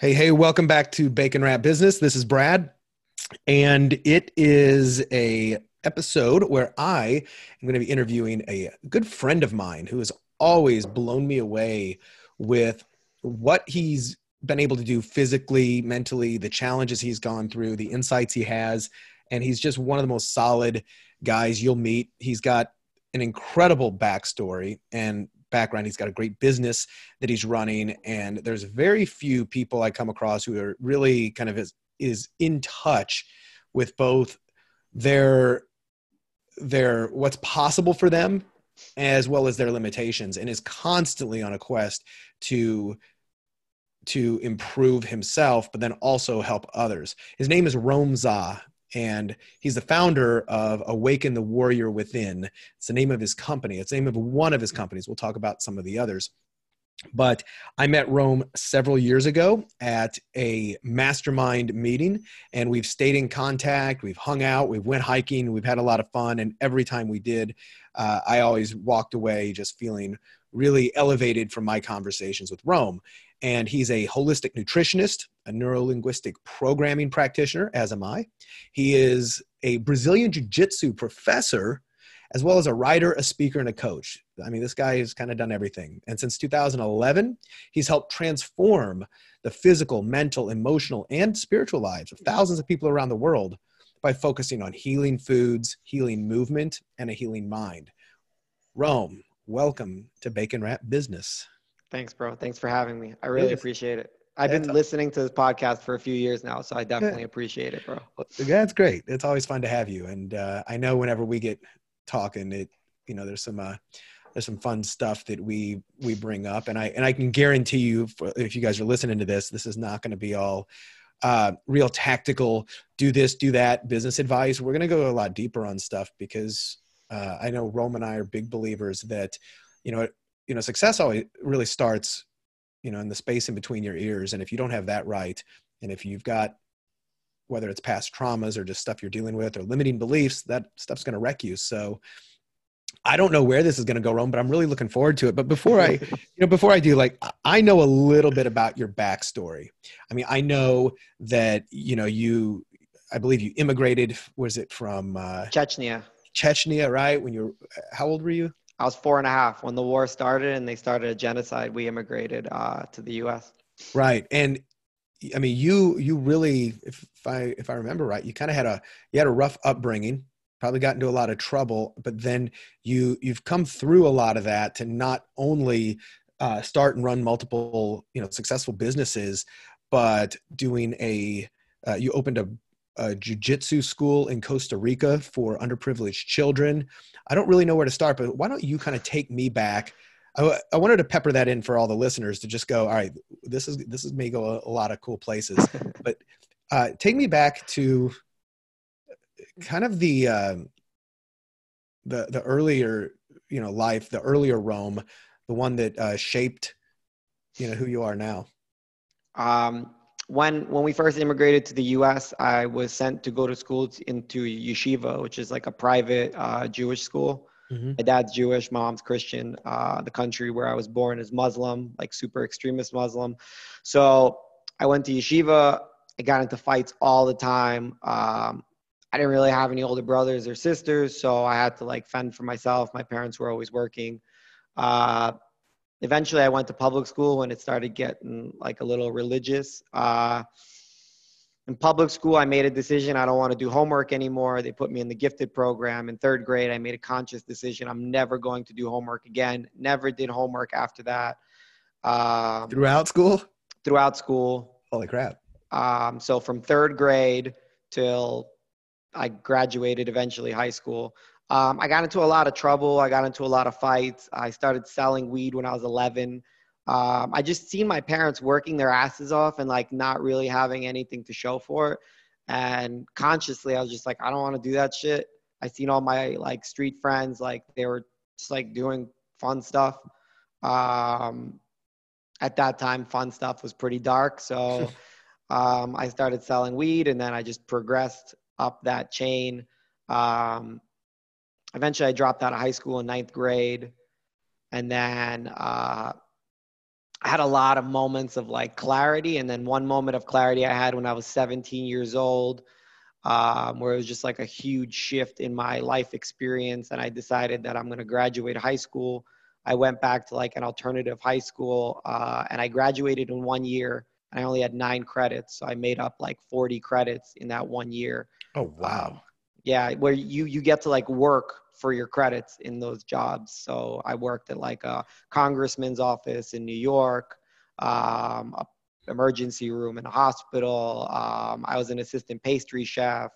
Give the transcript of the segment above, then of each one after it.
Hey, hey, welcome back to Bacon Wrap Business. This is Brad, and it is a episode where I am going to be interviewing a good friend of mine who has always blown me away with what he's been able to do physically, mentally, the challenges he's gone through, the insights he has, and he's just one of the most solid guys you'll meet. He's got an incredible backstory and background. He's got a great business that he's running, and there's very few people I come across who are really kind of is, is in touch with both their their what's possible for them as well as their limitations and is constantly on a quest to to improve himself but then also help others his name is Rome Za and he's the founder of Awaken the Warrior Within. It's the name of his company. It's the name of one of his companies. We'll talk about some of the others. But I met Rome several years ago at a mastermind meeting, and we've stayed in contact. We've hung out, we've went hiking, we've had a lot of fun, and every time we did, uh, I always walked away just feeling really elevated from my conversations with Rome and he's a holistic nutritionist, a neurolinguistic programming practitioner, as am I. He is a Brazilian Jiu Jitsu professor, as well as a writer, a speaker, and a coach. I mean, this guy has kind of done everything. And since 2011, he's helped transform the physical, mental, emotional, and spiritual lives of thousands of people around the world by focusing on healing foods, healing movement, and a healing mind. Rome, welcome to Bacon Wrap Business. Thanks, bro. Thanks for having me. I really appreciate it. I've been listening to this podcast for a few years now, so I definitely appreciate it, bro. That's great. It's always fun to have you. And uh, I know whenever we get talking, it you know there's some uh, there's some fun stuff that we we bring up, and I and I can guarantee you, for, if you guys are listening to this, this is not going to be all uh, real tactical. Do this, do that, business advice. We're going to go a lot deeper on stuff because uh, I know Rome and I are big believers that you know you know success always really starts you know in the space in between your ears. And if you don't have that right and if you've got whether it's past traumas or just stuff you're dealing with or limiting beliefs that stuff's going to wreck you. So i don't know where this is going to go wrong but i'm really looking forward to it. But before i you know before i do like i know a little bit about your backstory. I mean i know that you know you i believe you immigrated was it from uh, chechnya. Chechnya right? When you are how old were you I was four and a half when the war started and they started a genocide. We immigrated uh, to the U.S. Right, and I mean, you you really, if, I if I remember right, you kind of had a you had a rough upbringing. Probably got into a lot of trouble, but then you you've come through a lot of that to not only uh, start and run multiple you know successful businesses, but doing a uh, you opened a a jiu-jitsu school in Costa Rica for underprivileged children. I don't really know where to start, but why don't you kind of take me back? I, I wanted to pepper that in for all the listeners to just go, all right, this is this is may go a, a lot of cool places, but uh, take me back to kind of the uh, the the earlier you know life, the earlier Rome, the one that uh, shaped you know who you are now. Um, when when we first immigrated to the U.S., I was sent to go to school into yeshiva, which is like a private uh, Jewish school. Mm-hmm. My dad's Jewish, mom's Christian. Uh, the country where I was born is Muslim, like super extremist Muslim. So I went to yeshiva. I got into fights all the time. Um, I didn't really have any older brothers or sisters, so I had to like fend for myself. My parents were always working. Uh, eventually I went to public school when it started getting like a little religious. Uh, in public school, I made a decision. I don't want to do homework anymore. They put me in the gifted program. In third grade, I made a conscious decision. I'm never going to do homework again. Never did homework after that. Um, throughout school? Throughout school. Holy crap. Um, so from third grade till I graduated eventually high school, um, I got into a lot of trouble. I got into a lot of fights. I started selling weed when I was 11. Um, I just seen my parents working their asses off and like not really having anything to show for it. And consciously, I was just like, I don't want to do that shit. I seen all my like street friends, like they were just like doing fun stuff. Um, at that time, fun stuff was pretty dark. So um, I started selling weed and then I just progressed up that chain. Um, eventually I dropped out of high school in ninth grade. And then uh, I had a lot of moments of like clarity. And then one moment of clarity I had when I was 17 years old, um, where it was just like a huge shift in my life experience. And I decided that I'm going to graduate high school. I went back to like an alternative high school uh, and I graduated in one year. And I only had nine credits. So I made up like 40 credits in that one year. Oh, wow. Um, yeah, where you, you get to like work for your credits in those jobs. So I worked at like a congressman's office in New York, um, a emergency room in a hospital. Um, I was an assistant pastry chef.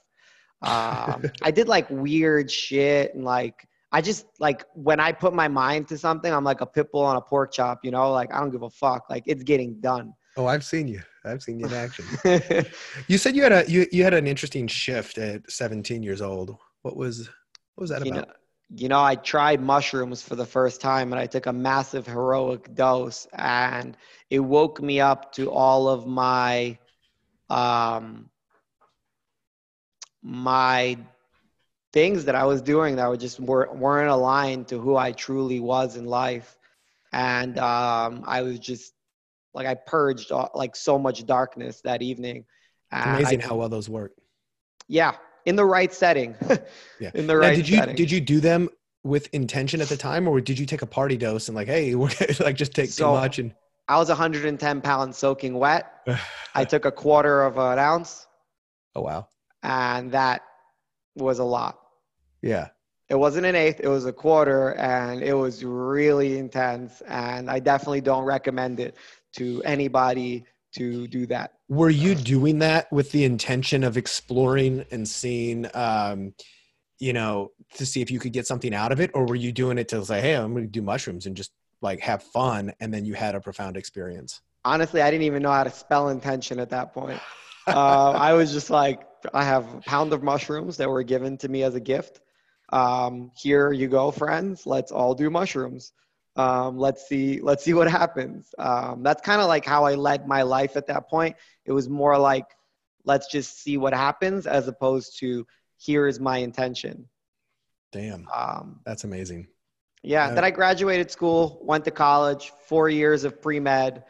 Um, I did like weird shit and like I just like when I put my mind to something, I'm like a pit bull on a pork chop. You know, like I don't give a fuck. Like it's getting done. Oh, I've seen you. I've seen you in action. you said you had a you you had an interesting shift at 17 years old. What was what was that you about? Know, you know, I tried mushrooms for the first time and I took a massive heroic dose and it woke me up to all of my um my things that I was doing that were just were, weren't aligned to who I truly was in life. And um, I was just like, I purged uh, like so much darkness that evening. Uh, amazing I, how well those work. Yeah, in the right setting. yeah. In the right now, did you setting. did you do them with intention at the time, or did you take a party dose and like, hey, like just take so, too much and? I was 110 pounds soaking wet. Oh, I took a quarter of an ounce. Oh wow! And that was a lot. Yeah. It wasn't an eighth; it was a quarter, and it was really intense. And I definitely don't recommend it to anybody to do that. Were you doing that with the intention of exploring and seeing, um, you know, to see if you could get something out of it, or were you doing it to say, "Hey, I'm going to do mushrooms and just like have fun," and then you had a profound experience? Honestly, I didn't even know how to spell intention at that point. uh, I was just like, I have a pound of mushrooms that were given to me as a gift. Um, here you go, friends. Let's all do mushrooms um, let's see let's see what happens. Um, that's kind of like how i led my life at that point. It was more like let's just see what happens as opposed to here is my intention. Damn. Um, that's amazing. yeah uh, then i graduated school went to college four years of pre-med.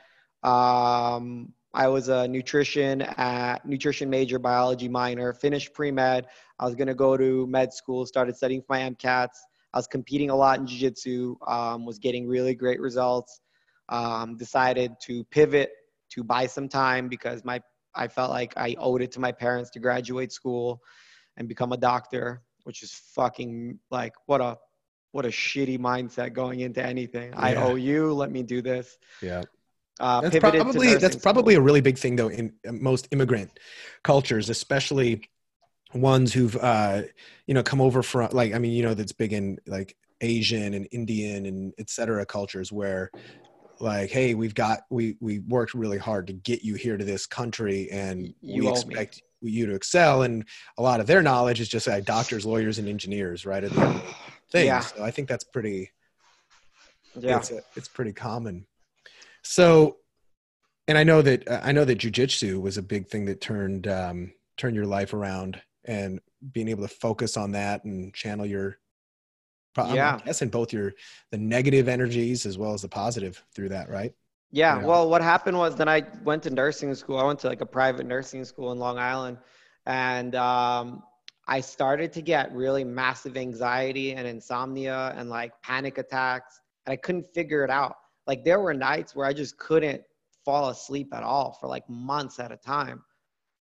Um, i was a nutrition at nutrition major biology minor finished pre-med. I was going to go to med school started studying for my mcats I was competing a lot in jiu-jitsu, um, was getting really great results. Um, decided to pivot to buy some time because my I felt like I owed it to my parents to graduate school and become a doctor, which is fucking like what a what a shitty mindset going into anything. Yeah. I owe you. Let me do this. Yeah. Uh, that's probably that's probably a really big thing though in most immigrant cultures, especially ones who've uh, you know come over from like I mean you know that's big in like Asian and Indian and etc. cultures where like hey we've got we we worked really hard to get you here to this country and you we expect me. you to excel and a lot of their knowledge is just like doctors lawyers and engineers right thing yeah. so i think that's pretty yeah it's, a, it's pretty common so and i know that i know that jujitsu was a big thing that turned um turned your life around and being able to focus on that and channel your yeah i guess in both your the negative energies as well as the positive through that right? Yeah you know? well what happened was then i went to nursing school. I went to like a private nursing school in long island and um, i started to get really massive anxiety and insomnia and like panic attacks and i couldn't figure it out. Like there were nights where i just couldn't fall asleep at all for like months at a time.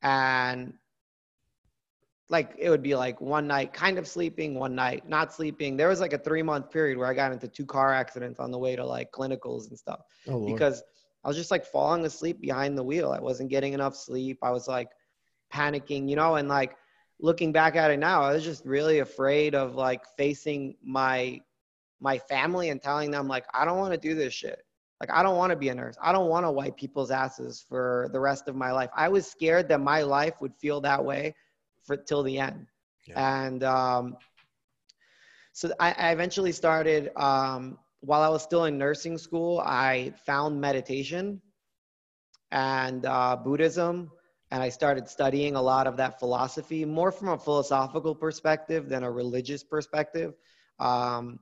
And like it would be like one night kind of sleeping, one night not sleeping. There was like a three month period where I got into two car accidents on the way to like clinicals and stuff oh, because I was just like falling asleep behind the wheel. I wasn't getting enough sleep. I was like panicking, you know, and like looking back at it now, I was just really afraid of like facing my my family and telling them like I don't want to do this shit. Like I don't want to be a nurse. I don't want to wipe people's asses for the rest of my life. I was scared that my life would feel that way for till the end. Yeah. And um, so I, I, eventually started um, while I was still in nursing school. I found meditation and uh, Buddhism, and I started studying a lot of that philosophy, more from a philosophical perspective than a religious perspective. Um,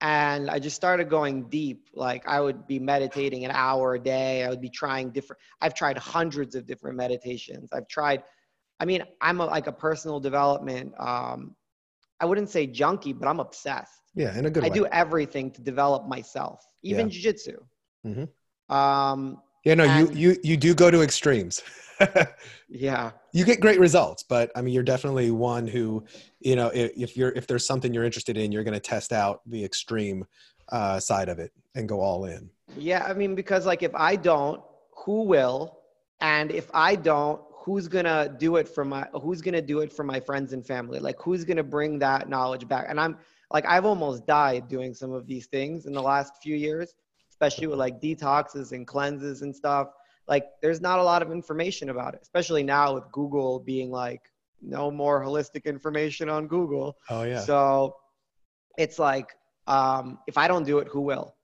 and I just started going deep. Like I would be meditating an hour a day. I would be trying different. I've tried hundreds of different meditations. I've tried. I mean, I'm a, like a personal development. Um, I wouldn't say junkie, but I'm obsessed. Yeah, in a good way. I way. do everything to develop myself, even Yeah. jujitsu. Mhm. Um, Yeah, no, you and- you you do go to extremes. yeah, you get great results, but I mean, you're definitely one who, you know, if, if you're if there's something you're interested in, you're going to test out the extreme uh, side of it and go all in. yeah. I mean, because like if I don't, who will? And if I don't, who's gonna do it for my? Who's gonna do it for my friends and family? Like who's gonna bring that knowledge back? And I'm like, I've almost died doing some of these things in the last few years, especially with like detoxes and cleanses and stuff. Like, there's not a lot of information about it, especially now with Google being like, no more holistic information on Google. Oh yeah, So it's like, um, if I don't do it, who will?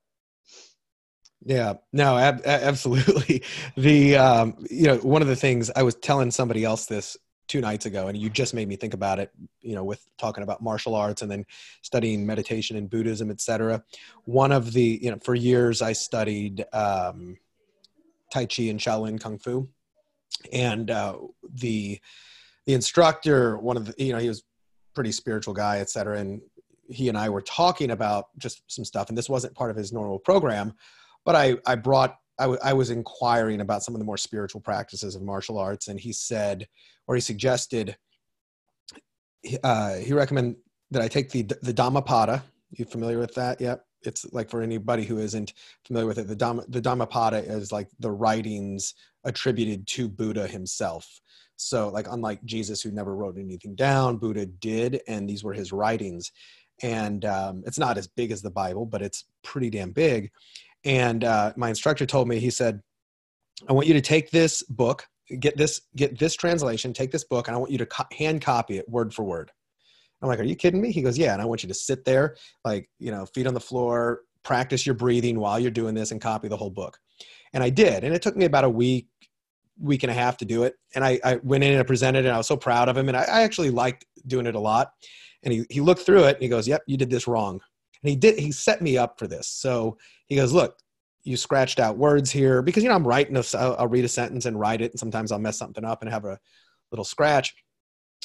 Yeah, no, ab- absolutely. The um, you know, one of the things I was telling somebody else this two nights ago, and you just made me think about it. You know, with talking about martial arts and then studying meditation and Buddhism, etc. One of the you know, for years I studied um, Tai Chi and Shaolin Kung Fu, and uh, the the instructor, one of the you know, he was pretty spiritual guy, etc. And he and I were talking about just some stuff, and this wasn't part of his normal program, but I I brought I, w- I was inquiring about some of the more spiritual practices of martial arts, and he said, or he suggested, uh, he recommended that I take the the Dhammapada. You familiar with that? Yep. It's like for anybody who isn't familiar with it, the Dhamma, the Dhammapada is like the writings attributed to Buddha himself. So, like, unlike Jesus, who never wrote anything down, Buddha did, and these were his writings. And um, it's not as big as the Bible, but it's pretty damn big. And uh, my instructor told me, he said, "I want you to take this book, get this, get this translation, take this book, and I want you to co- hand copy it word for word." I'm like, "Are you kidding me?" He goes, "Yeah." And I want you to sit there, like, you know, feet on the floor, practice your breathing while you're doing this, and copy the whole book. And I did, and it took me about a week, week and a half to do it. And I, I went in and I presented, and I was so proud of him, and I, I actually liked doing it a lot. And he he looked through it, and he goes, "Yep, you did this wrong." And he did. He set me up for this. So he goes, "Look, you scratched out words here because you know I'm writing. A, I'll read a sentence and write it, and sometimes I'll mess something up and have a little scratch."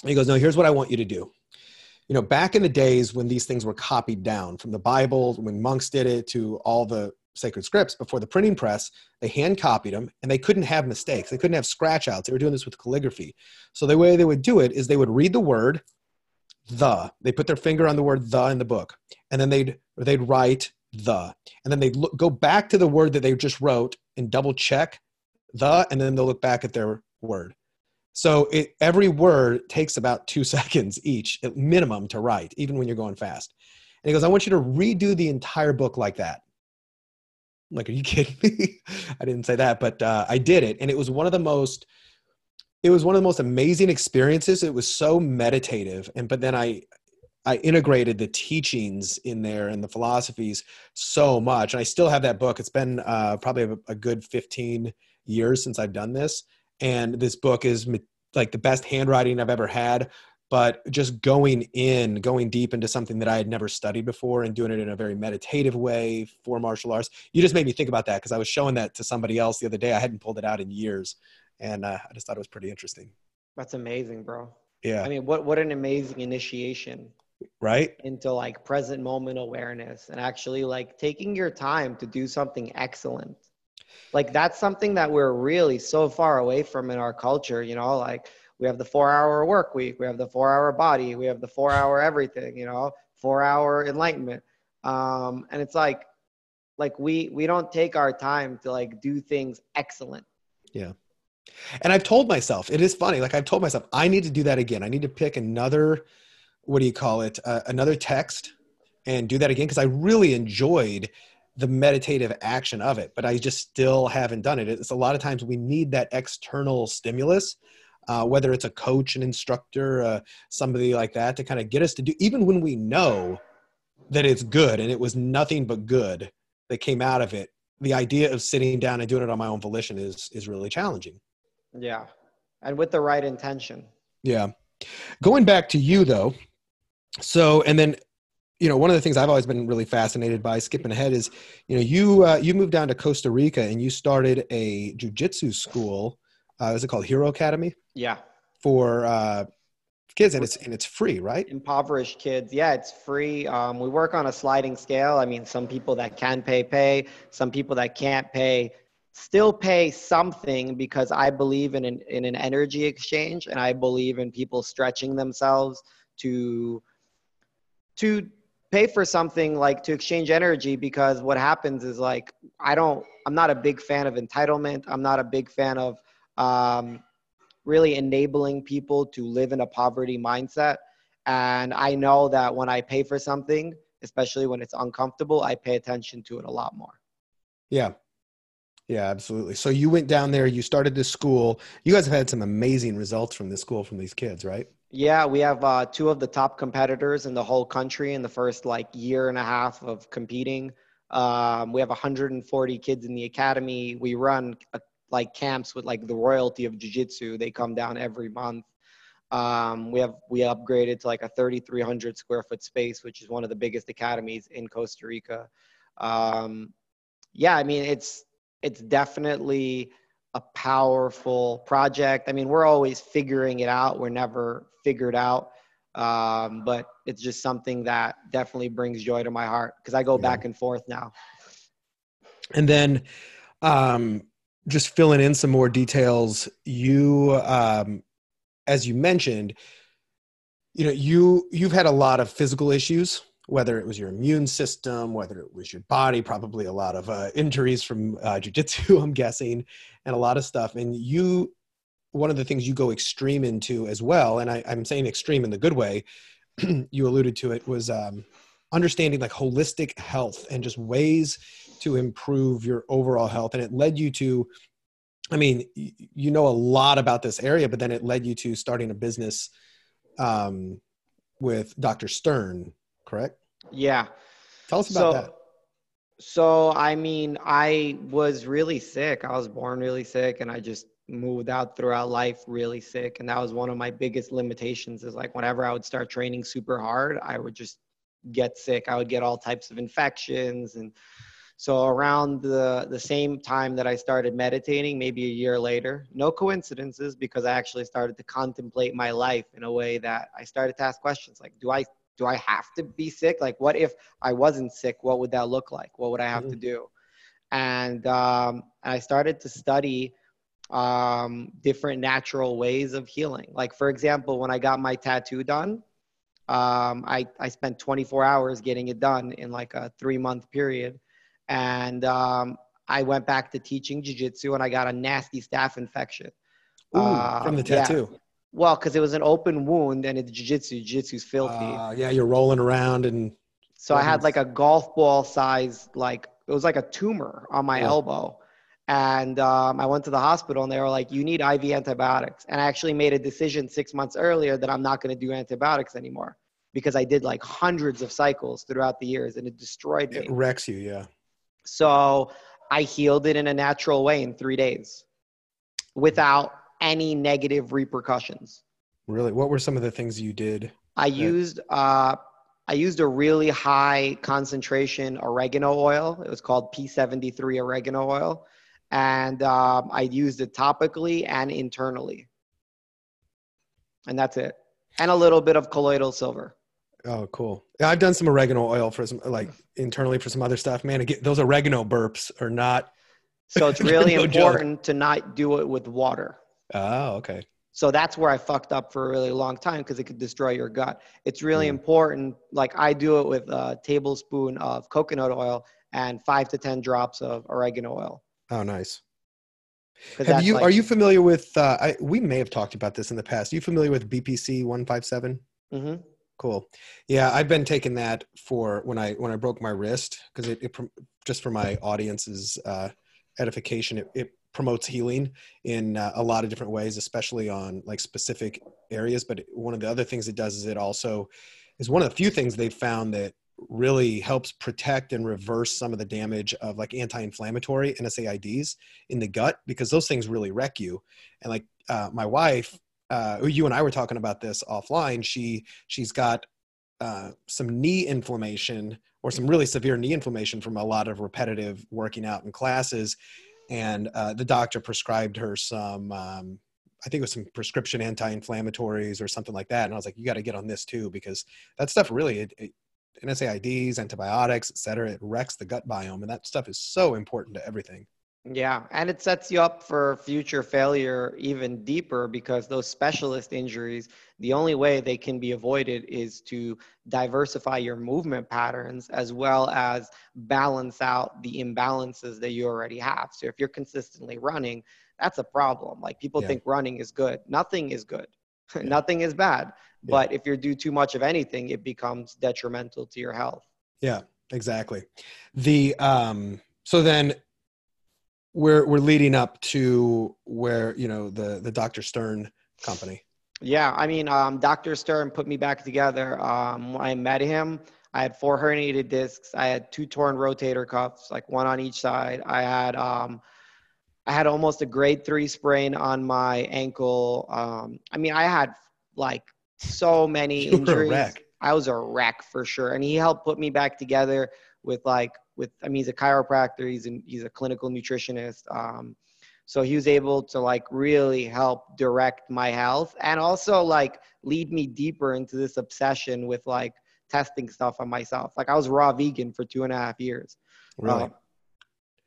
And he goes, "No, here's what I want you to do." You know, back in the days when these things were copied down from the Bible, when monks did it, to all the sacred scripts before the printing press, they hand copied them and they couldn't have mistakes. They couldn't have scratch outs. They were doing this with calligraphy. So the way they would do it is they would read the word the. They put their finger on the word the in the book, and then they'd they'd write the, and then they'd look, go back to the word that they just wrote and double check the, and then they'll look back at their word. So it, every word takes about two seconds each, at minimum, to write, even when you're going fast. And he goes, I want you to redo the entire book like that. I'm like, are you kidding me? I didn't say that, but uh, I did it. And it was one of the most, it was one of the most amazing experiences. It was so meditative. And, but then I, I integrated the teachings in there and the philosophies so much. And I still have that book. It's been uh, probably a, a good 15 years since I've done this. And this book is like the best handwriting I've ever had. But just going in, going deep into something that I had never studied before and doing it in a very meditative way for martial arts. You just made me think about that because I was showing that to somebody else the other day. I hadn't pulled it out in years. And uh, I just thought it was pretty interesting. That's amazing, bro. Yeah. I mean, what what an amazing initiation right? into like present moment awareness and actually like taking your time to do something excellent. Like that's something that we're really so far away from in our culture, you know, like we have the 4-hour work week, we have the 4-hour body, we have the 4-hour everything, you know, 4-hour enlightenment. Um and it's like like we we don't take our time to like do things excellent. And I've told myself, it is funny. Like I've told myself, I need to do that again. I need to pick another, what do you call it? Uh, another text and do that again because I really enjoyed the meditative action of it, but I just still haven't done it. It's a lot of times we need that external stimulus, uh, whether it's a coach, an instructor, uh, somebody like that, to kind of get us to do, even when we know that it's good and it was nothing but good that came out of it. The idea of sitting down and doing it on my own volition is is really challenging. Yeah. And with the right intention. Yeah. Going back to you though. So, and then you know, one of the things I've always been really fascinated by, skipping ahead, is you know, you uh, you moved down to Costa Rica and you started a jujitsu school. Uh, is it called Hero Academy? Yeah. For uh, kids, and it's and it's free, right? Impoverished kids, yeah, it's free. Um, we work on a sliding scale. I mean, some people that can pay pay, some people that can't pay still pay something because I believe in an in an energy exchange, and I believe in people stretching themselves to to pay for something like to exchange energy because what happens is like i don't i'm not a big fan of entitlement. I'm not a big fan of um, really enabling people to live in a poverty mindset. And i know that when i pay for something especially when it's uncomfortable i pay attention to it a lot more. Yeah yeah absolutely so you went down there you started this school you guys have had some amazing results from this school from these kids right yeah, we have uh, two of the top competitors in the whole country in the first like year and a half of competing. Um, we have 140 kids in the academy. We run uh, like camps with like the royalty of jiu-jitsu. They come down every month. Um, we have we upgraded to like a 3,300 square foot space, which is one of the biggest academies in Costa Rica. Um, yeah, I mean it's it's definitely a powerful project. I mean, we're always figuring it out. We're never figured out. Um, but it's just something that definitely brings joy to my heart because I go yeah. back and forth now. And then, um, just filling in some more details, you, um, as you mentioned, you know, you you've had a lot of physical issues, whether it was your immune system, whether it was your body, probably a lot of uh, injuries from uh, jujitsu, I'm guessing, and a lot of stuff. And you one of the things you go extreme into as well, and I, am saying extreme in the good way, you alluded to it, was um, understanding like holistic health and just ways to improve your overall health. And it led you to, I mean, you know a lot about this area, but then it led you to starting a business um, with Dr. Stern, correct? Yeah. Tell us about so, that. So, I mean, I was really sick. I was born really sick, and I just moved out throughout life really sick and that was one of my biggest limitations is like whenever i would start training super hard i would just get sick i would get all types of infections and so around the the same time that i started meditating maybe a year later no coincidences because i actually started to contemplate my life in a way that i started to ask questions like do i do i have to be sick like what if i wasn't sick what would that look like what would i have mm-hmm. to do and um, i started to study um, different natural ways of healing. Like, for example, when I got my tattoo done, um, I, I spent 24 hours getting it done in like a three month period. And um, I went back to teaching jujitsu and I got a nasty staph infection. Ooh, uh, from the tattoo. Yeah. Well, because it was an open wound and it's jiu-jitsu. Jiu-jitsu's filthy. Uh, yeah, you're rolling around and. So I had like a golf ball size, like it was like a tumor on my yeah. elbow and um, I went to the hospital and they were like, you need IV antibiotics. And I actually made a decision six months earlier that I'm not going to do antibiotics anymore because I did like hundreds of cycles throughout the years and it destroyed me. It wrecks you, yeah. So I healed it in a natural way in three days without any negative repercussions. Really? What were some of the things you did? I that- used uh, I used a really high concentration oregano oil. It was called P73 oregano oil and um, I used it topically and internally. And that's it. And a little bit of colloidal silver. Oh, cool. I've done some oregano oil for some, like internally for some other stuff. Man, get, those oregano burps are not. So it's really no important joke. to not do it with water. Oh, okay. So that's where I fucked up for a really long time because it could destroy your gut. It's really mm. important. Like I do it with a tablespoon of coconut oil and five to 10 drops of oregano oil. Oh, nice. Have you like, are you familiar with? Uh, I, we may have talked about this in the past. Are you familiar with BPC one five seven? Mm-hmm. Cool. Yeah, I've been taking that for when I when I broke my wrist because it, it, just for my audience's uh, edification. It, it, promotes healing in uh, a lot of different ways, especially on like specific areas. But one of the other things it does is it also is one of the few things they've found that really helps protect and reverse some of the damage of like anti-inflammatory NSAIDs in the gut because those things really wreck you. And like uh, my wife, uh, you and I were talking about this offline. She she's got uh, some knee inflammation or some really severe knee inflammation from a lot of repetitive working out in classes. And uh, the doctor prescribed her some, um, I think it was some prescription anti-inflammatories or something like that. And I was like, you got to get on this too, because that stuff really, it, it, NSAIDs, antibiotics, et cetera, it wrecks the gut biome. And that stuff is so important to everything. Yeah, and it sets you up for future failure even deeper because those specialist injuries, the only way they can be avoided is to diversify your movement patterns as well as balance out the imbalances that you already have. So if you're consistently running, that's a problem. Like people yeah. think running is good. Nothing is good. Yeah. Nothing is bad. Yeah. But if you do too much of anything, it becomes detrimental to your health. Yeah, exactly. The um so then we're we're leading up to where you know the the Dr. Stern company. Yeah, I mean, um, Dr. Stern put me back together. Um, when I met him, I had four herniated discs. I had two torn rotator cuffs, like one on each side. I had um, I had almost a grade three sprain on my ankle. Um, I mean, I had like so many injuries. I was a wreck for sure, and he helped put me back together with like with I mean he's a chiropractor, he's an, he's a clinical nutritionist. Um, so he was able to like really help direct my health and also like lead me deeper into this obsession with like testing stuff on myself. Like I was raw vegan for two and a half years. Really? Uh,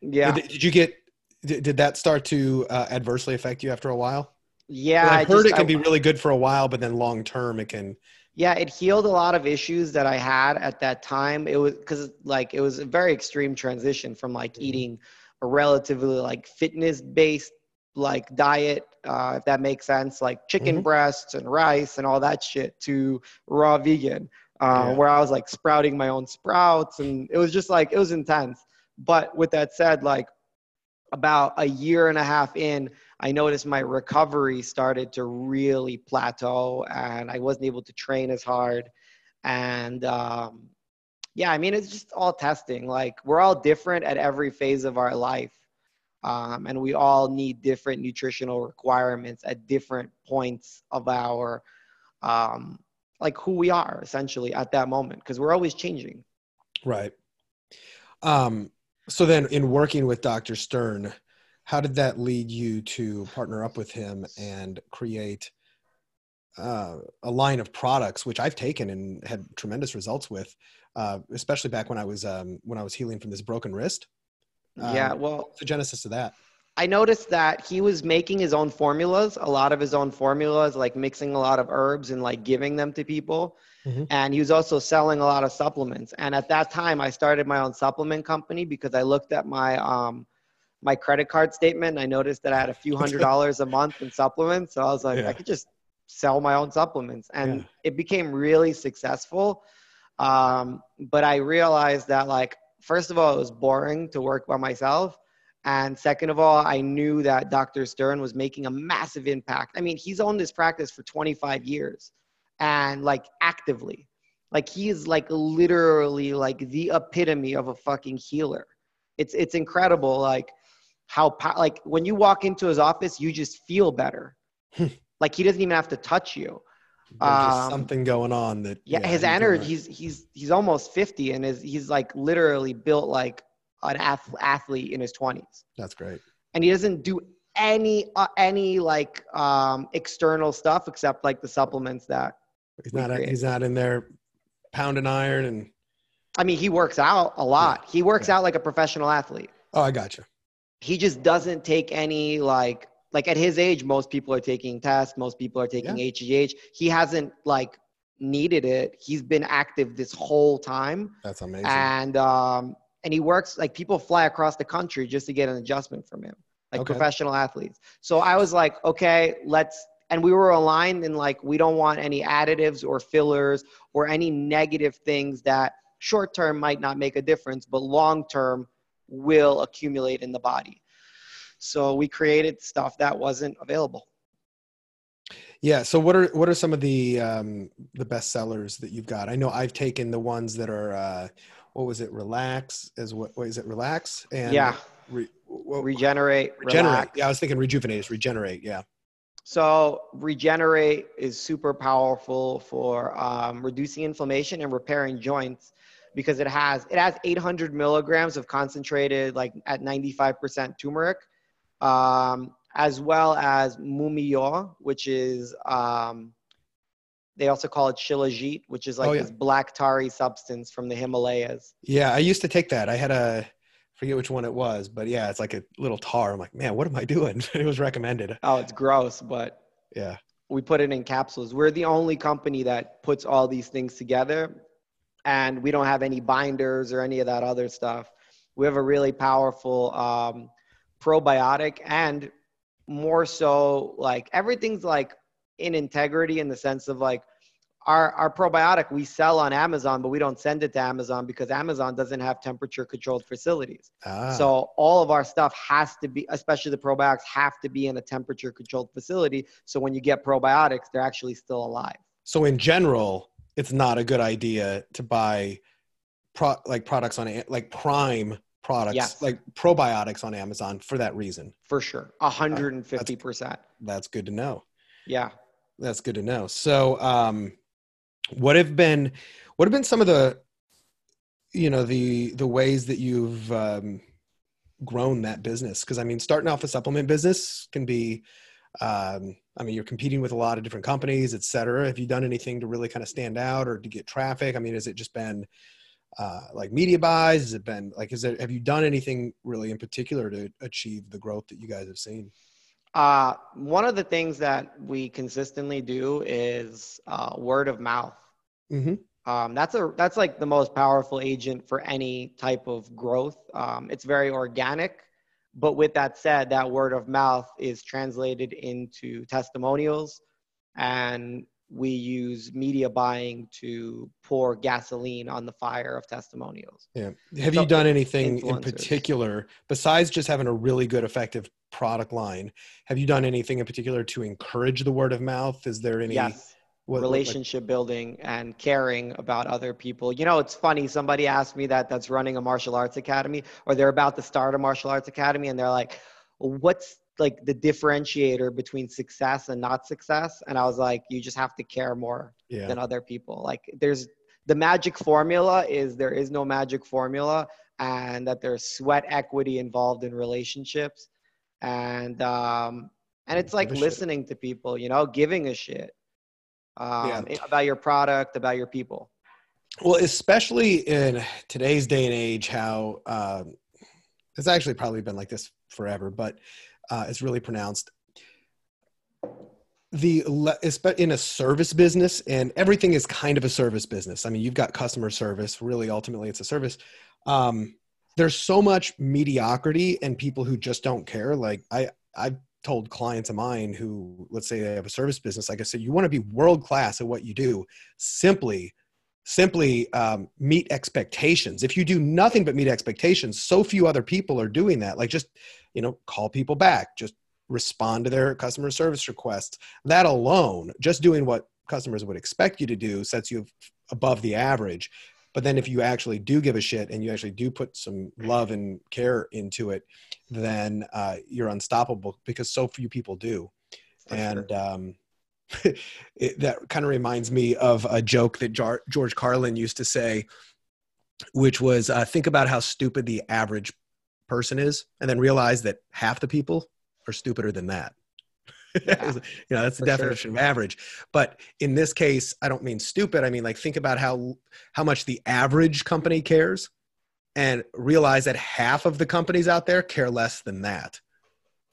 yeah. Did, did, you get? Did, did that start to uh, adversely affect you after a while? Yeah, I've heard just, it can I, be really good for a while, but then long term it can yeah it healed a lot of issues that i had at that time it was because like it was a very extreme transition from like mm-hmm. eating a relatively like fitness based like diet uh, if that makes sense like chicken mm-hmm. breasts and rice and all that shit to raw vegan uh, yeah. where i was like sprouting my own sprouts and it was just like it was intense but with that said like about a year and a half in I noticed my recovery started to really plateau and I wasn't able to train as hard. And um, yeah, I mean, it's just all testing. Like, we're all different at every phase of our life. Um, and we all need different nutritional requirements at different points of our, um, like, who we are essentially at that moment, because we're always changing. Right. Um, so then, in working with Dr. Stern, how did that lead you to partner up with him and create uh, a line of products which I've taken and had tremendous results with, uh, especially back when I was um, when I was healing from this broken wrist. Um, yeah, well, the genesis of that. I noticed that he was making his own formulas, a lot of his own formulas, like mixing a lot of herbs and like giving them to people. Mm-hmm. And he was also selling a lot of supplements. And at that time, I started my own supplement company because I looked at my um, my credit card statement. I noticed that I had a few hundred dollars a month in supplements. So I was like, yeah. I could just sell my own supplements. And yeah. it became really successful. Um, but I realized that, like, first of all, it was boring to work by myself. And second of all, I knew that Dr. Stern was making a massive impact. I mean, he's owned this practice for 25 years and like actively. Like he is like literally like the epitome of a fucking healer. It's it's incredible. Like how like when you walk into his office, you just feel better. like he doesn't even have to touch you. There's um, something going on that yeah, yeah his energy he's he's he's almost 50 and is he's like literally built like an athlete in his 20s that's great and he doesn't do any uh, any like um external stuff except like the supplements that he's not he's not in there pounding iron and i mean he works out a lot yeah. he works yeah. out like a professional athlete oh i got you he just doesn't take any like like at his age most people are taking tests most people are taking yeah. HGH he hasn't like needed it. He's been active this whole time. That's amazing. And um and he works like people fly across the country just to get an adjustment from him like okay. professional athletes. So i was like okay let's and we were aligned in like we don't want any additives or fillers or any negative things that short term might not make a difference but long term will accumulate in the body. So we created stuff that wasn't available. Yeah. So what are what are some of the um, the best sellers that you've got? I know I've taken the ones that are uh, what was it? Relax as what? What is it? Relax and yeah. Re, regenerate. Regenerate. Relax. Yeah, I was thinking rejuvenate is regenerate. Yeah. So regenerate is super powerful for um, reducing inflammation and repairing joints because it has it has 800 milligrams of concentrated like at 95% turmeric, um, as well as mumio, which is um, they also call it shilajit, which is like oh, yeah. this black tarry substance from the Himalayas. Yeah, I used to take that. I had a forget which one it was, but yeah, it's like a little tar. I'm like, man, what am I doing? it was recommended. Oh, it's gross, but yeah, we put it in capsules. We're the only company that puts all these things together, and we don't have any binders or any of that other stuff. We have a really powerful um, probiotic, and more so, like everything's like in integrity in the sense of like our, our probiotic we sell on Amazon, but we don't send it to Amazon because Amazon doesn't have temperature controlled facilities. Ah. So all of our stuff has to be, especially the probiotics, have to be in a temperature controlled facility. So when you get probiotics, they're actually still alive. So in general, it's not a good idea to buy pro, like products on like prime products yes. like probiotics on Amazon for that reason. For sure. 150%. Uh, that's, that's good to know. Yeah. That's good to know. So um what have been what have been some of the you know the the ways that you've um, grown that business because i mean starting off a supplement business can be um, i mean you're competing with a lot of different companies et cetera have you done anything to really kind of stand out or to get traffic i mean has it just been uh, like media buys has it been like is it have you done anything really in particular to achieve the growth that you guys have seen uh, one of the things that we consistently do is uh, word of mouth. Mm-hmm. Um, that's a that's like the most powerful agent for any type of growth. Um, it's very organic, but with that said, that word of mouth is translated into testimonials, and we use media buying to pour gasoline on the fire of testimonials. Yeah. Have so, you done anything in particular besides just having a really good, effective product line? Have you done anything in particular to encourage the word of mouth? Is there any? Yes. What, relationship what, like, building and caring about other people. You know, it's funny. Somebody asked me that that's running a martial arts academy or they're about to start a martial arts academy and they're like, what's like the differentiator between success and not success? And I was like, you just have to care more yeah. than other people. Like there's the magic formula is there is no magic formula and that there's sweat equity involved in relationships. And um and it's like listening to people, you know, giving a shit um, yeah. about your product, about your people. Well, especially in today's day and age, how um, it's actually probably been like this forever, but uh, it's really pronounced. The in a service business, and everything is kind of a service business. I mean, you've got customer service. Really, ultimately, it's a service. Um, there's so much mediocrity and people who just don't care. Like I, I've told clients of mine who let's say they have a service business like i said you want to be world class at what you do simply simply um, meet expectations. If you do nothing but meet expectations so few other people are doing that like just you know call people back just respond to their customer service requests. That alone just doing what customers would expect you to do sets you above the average. But then if you actually do give a shit and you actually do put some love and care into it, then uh, you're unstoppable because so few people do. For and sure. um, it, that kind of reminds me of a joke that Jar- George Carlin used to say, which was uh, think about how stupid the average person is, and then realize that half the people are stupider than that. Yeah, you know, that's the definition sure. of average. But in this case, I don't mean stupid. I mean like think about how how much the average company cares and realize that half of the companies out there care less than that.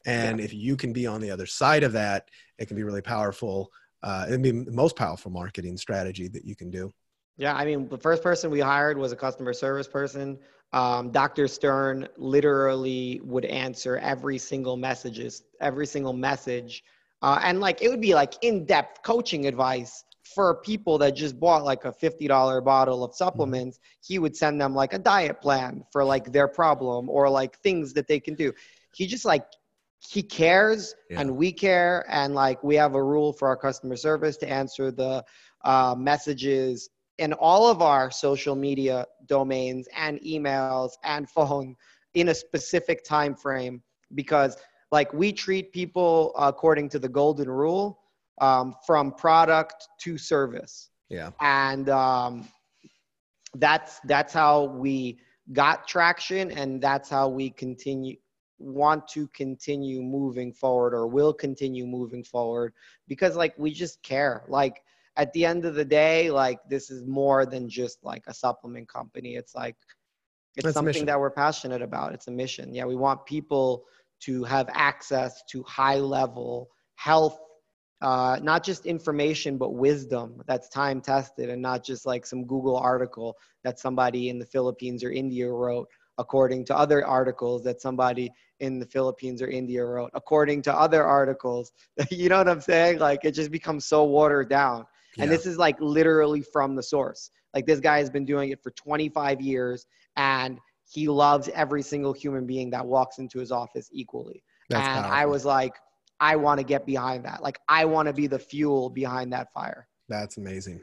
And yeah. if you can be on the other side of that, it can be really powerful. Uh, it'd be the most powerful marketing strategy that you can do. Yeah, I mean, the first person we hired was a customer service person. Um, Dr. Stern literally would answer every single messages, every single message, uh, and like it would be like in-depth coaching advice for people that just bought like a $50 bottle of supplements. He would send them like a diet plan for like their problem or like things that they can do. He just like he cares yeah. and we care and like we have a rule for our customer service to answer the uh, messages in all of our social media domains and emails and phone in a specific time frame because like we treat people according to the golden rule um, from product to service. Yeah. And um, that's that's how we got traction and that's how we continue want to continue moving forward or will continue moving forward because like we just care. Like at the end of the day like this is more than just like a supplement company. It's like it's that's something that we're passionate about. It's a mission. Yeah we want people to have access to high level health uh, not just information but wisdom that's time tested and not just like some google article that somebody in the philippines or india wrote according to other articles that somebody in the philippines or india wrote according to other articles. You know what i'm saying? Like it just becomes so watered down. Yeah. and this is like literally from the source. Like this guy has been doing it for 25 years and he loves every single human being that walks into his office equally. That's and powerful. i was like I want to get behind that. Like I want to be the fuel behind that fire. That's amazing.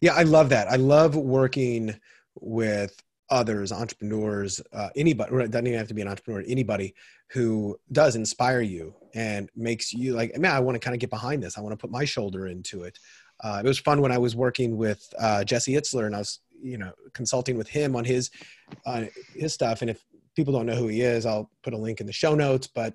Yeah, I love that. I love working with others, entrepreneurs, uh, anybody. It doesn't even have to be an entrepreneur. Anybody who does inspire you and makes you like, man, I want to kind of get behind this. I want to put my shoulder into it. Uh, it was fun when I was working with uh, Jesse Itzler and I was, you know, consulting with him on his uh, his stuff. And if people don't know who he is, I'll put a link in the show notes. But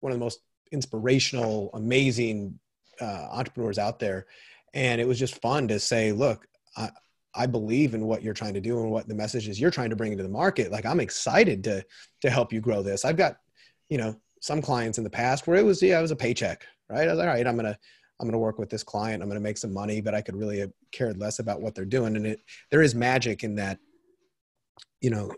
one of the most inspirational, amazing uh, entrepreneurs out there. And it was just fun to say, look, I, I believe in what you're trying to do and what the messages you're trying to bring into the market. Like I'm excited to to help you grow this. I've got, you know, some clients in the past where it was yeah, it was a paycheck, right? I was like, all right, I'm gonna I'm gonna work with this client. I'm gonna make some money, but I could really have cared less about what they're doing. And it there is magic in that, you know,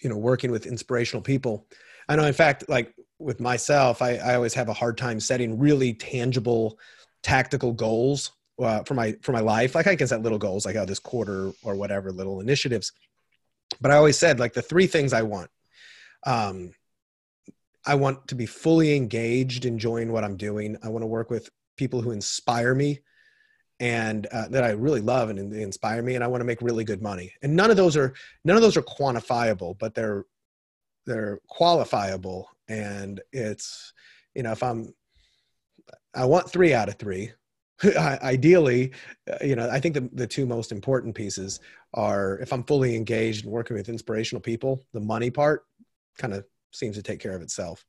you know, working with inspirational people. I know, in fact, like with myself, I, I always have a hard time setting really tangible, tactical goals uh, for my for my life. Like I can set little goals, like oh, this quarter or whatever, little initiatives. But I always said like the three things I want. Um, I want to be fully engaged, enjoying what I'm doing. I want to work with people who inspire me and uh, that I really love and they inspire me, and I want to make really good money. And none of those are none of those are quantifiable, but they're they're qualifiable and it's you know if i'm i want three out of three. Ideally uh, you know i think the, the two most important pieces are if i'm fully engaged and working with inspirational people the money part kind of seems to take care of itself.